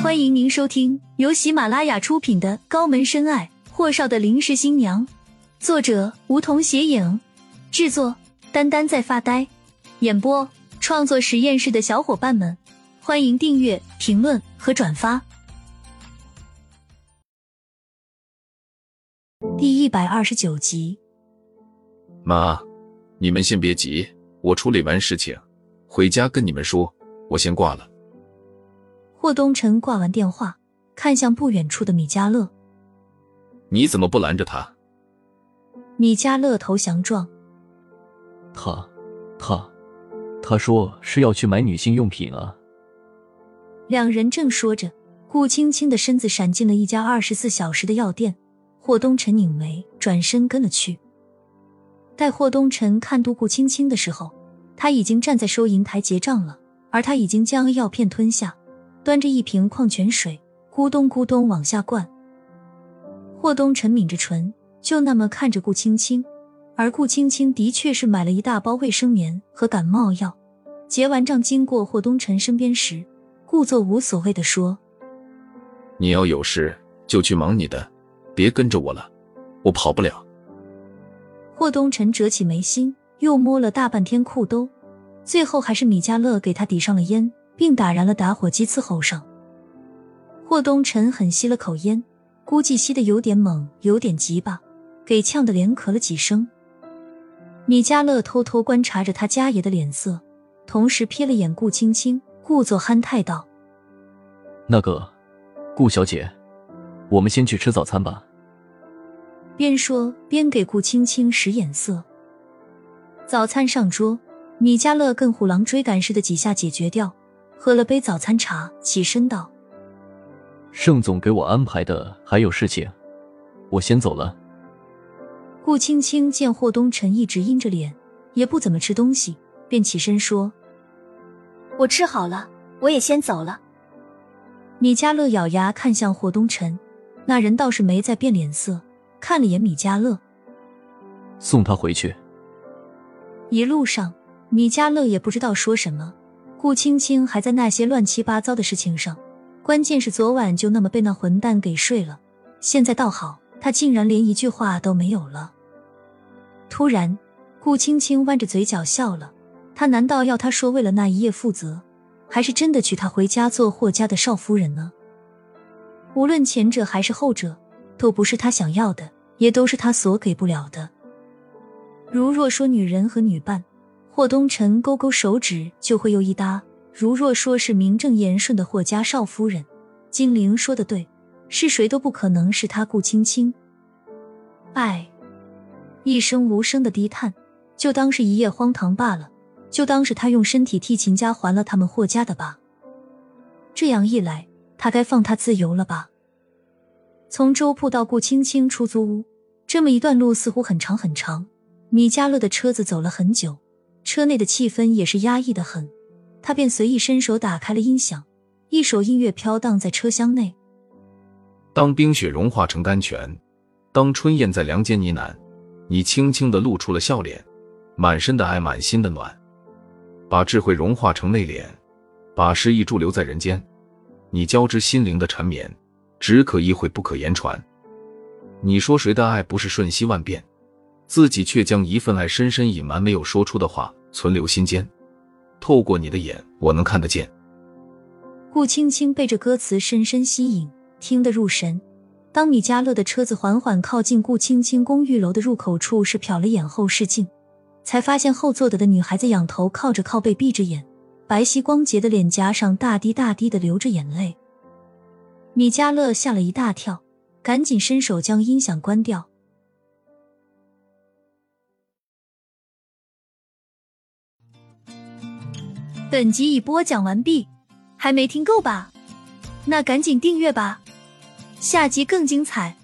欢迎您收听由喜马拉雅出品的《高门深爱：霍少的临时新娘》，作者梧桐斜影，制作丹丹在发呆，演播创作实验室的小伙伴们，欢迎订阅、评论和转发。第一百二十九集，妈，你们先别急，我处理完事情，回家跟你们说。我先挂了。霍东辰挂完电话，看向不远处的米迦勒：“你怎么不拦着他？”米迦勒投降状：“他，他，他说是要去买女性用品啊。”两人正说着，顾青青的身子闪进了一家二十四小时的药店。霍东辰拧眉，转身跟了去。待霍东辰看到顾青青的时候，他已经站在收银台结账了。而他已经将药片吞下，端着一瓶矿泉水，咕咚咕咚往下灌。霍东辰抿着唇，就那么看着顾青青。而顾青青的确是买了一大包卫生棉和感冒药。结完账，经过霍东辰身边时，故作无所谓的说：“你要有事就去忙你的，别跟着我了，我跑不了。”霍东辰折起眉心，又摸了大半天裤兜。最后还是米迦勒给他抵上了烟，并打燃了打火机伺候上。霍东辰狠吸了口烟，估计吸的有点猛，有点急吧，给呛得连咳了几声。米迦勒偷偷观察着他家爷的脸色，同时瞥了眼顾青青，故作憨态道：“那个，顾小姐，我们先去吃早餐吧。”边说边给顾青青使眼色。早餐上桌。米迦勒跟虎狼追赶似的几下解决掉，喝了杯早餐茶，起身道：“盛总给我安排的还有事情，我先走了。”顾青青见霍东辰一直阴着脸，也不怎么吃东西，便起身说：“我吃好了，我也先走了。”米迦勒咬牙看向霍东辰，那人倒是没再变脸色，看了眼米迦勒，送他回去。一路上。米迦勒也不知道说什么，顾青青还在那些乱七八糟的事情上，关键是昨晚就那么被那混蛋给睡了，现在倒好，他竟然连一句话都没有了。突然，顾青青弯着嘴角笑了，他难道要他说为了那一夜负责，还是真的娶她回家做霍家的少夫人呢？无论前者还是后者，都不是他想要的，也都是他所给不了的。如若说女人和女伴。霍东辰勾勾手指，就会又一搭。如若说是名正言顺的霍家少夫人，金玲说的对，是谁都不可能是他顾青青。唉，一声无声的低叹，就当是一夜荒唐罢了，就当是他用身体替秦家还了他们霍家的吧。这样一来，他该放他自由了吧？从粥铺到顾青青出租屋，这么一段路似乎很长很长。米迦勒的车子走了很久。车内的气氛也是压抑的很，他便随意伸手打开了音响，一首音乐飘荡在车厢内。当冰雪融化成甘泉，当春燕在梁间呢喃，你轻轻的露出了笑脸，满身的爱，满心的暖，把智慧融化成内敛，把诗意驻留在人间。你交织心灵的缠绵，只可意会不可言传。你说谁的爱不是瞬息万变，自己却将一份爱深深隐瞒，没有说出的话。存留心间，透过你的眼，我能看得见。顾青青被这歌词深深吸引，听得入神。当米迦勒的车子缓缓靠近顾青青公寓楼的入口处时，瞟了眼后视镜，才发现后座的的女孩子仰头靠着靠背，闭着眼，白皙光洁的脸颊上大滴大滴的流着眼泪。米迦勒吓了一大跳，赶紧伸手将音响关掉。本集已播讲完毕，还没听够吧？那赶紧订阅吧，下集更精彩。